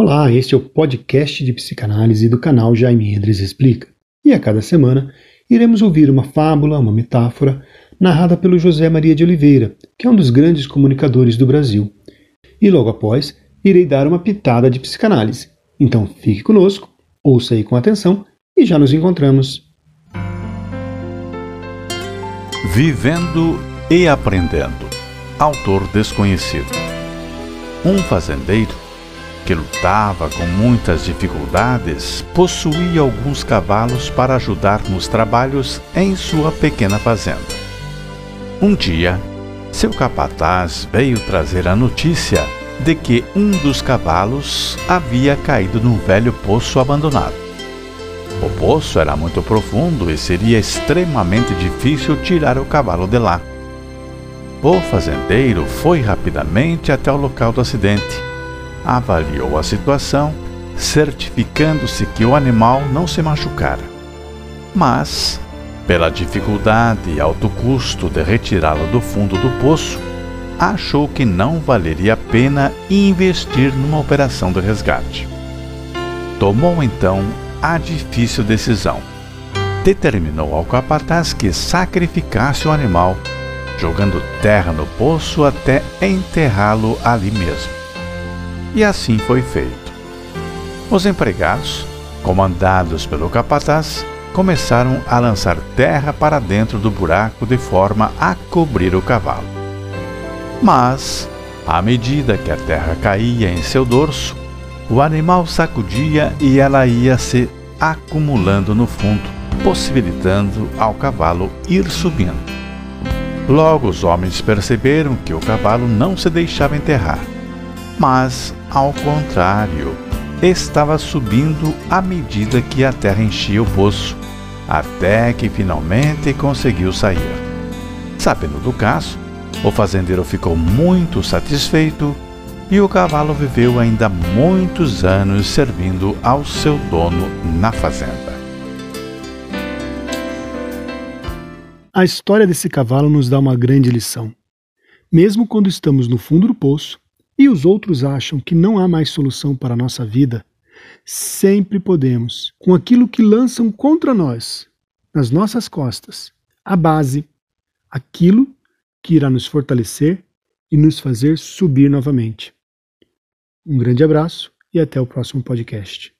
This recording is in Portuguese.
Olá, este é o podcast de psicanálise do canal Jaime Endres Explica. E a cada semana iremos ouvir uma fábula, uma metáfora, narrada pelo José Maria de Oliveira, que é um dos grandes comunicadores do Brasil. E logo após, irei dar uma pitada de psicanálise. Então fique conosco, ouça aí com atenção e já nos encontramos. Vivendo e aprendendo. Autor desconhecido. Um fazendeiro que lutava com muitas dificuldades, possuía alguns cavalos para ajudar nos trabalhos em sua pequena fazenda. Um dia, seu capataz veio trazer a notícia de que um dos cavalos havia caído num velho poço abandonado. O poço era muito profundo e seria extremamente difícil tirar o cavalo de lá. O fazendeiro foi rapidamente até o local do acidente avaliou a situação, certificando-se que o animal não se machucara. Mas, pela dificuldade e alto custo de retirá-lo do fundo do poço, achou que não valeria a pena investir numa operação de resgate. Tomou então a difícil decisão. Determinou ao capataz que sacrificasse o animal, jogando terra no poço até enterrá-lo ali mesmo. E assim foi feito. Os empregados, comandados pelo capataz, começaram a lançar terra para dentro do buraco de forma a cobrir o cavalo. Mas, à medida que a terra caía em seu dorso, o animal sacudia e ela ia se acumulando no fundo, possibilitando ao cavalo ir subindo. Logo os homens perceberam que o cavalo não se deixava enterrar mas, ao contrário, estava subindo à medida que a terra enchia o poço, até que finalmente conseguiu sair. Sabendo do caso, o fazendeiro ficou muito satisfeito e o cavalo viveu ainda muitos anos servindo ao seu dono na fazenda. A história desse cavalo nos dá uma grande lição. Mesmo quando estamos no fundo do poço, e os outros acham que não há mais solução para a nossa vida, sempre podemos, com aquilo que lançam contra nós, nas nossas costas, a base, aquilo que irá nos fortalecer e nos fazer subir novamente. Um grande abraço e até o próximo podcast.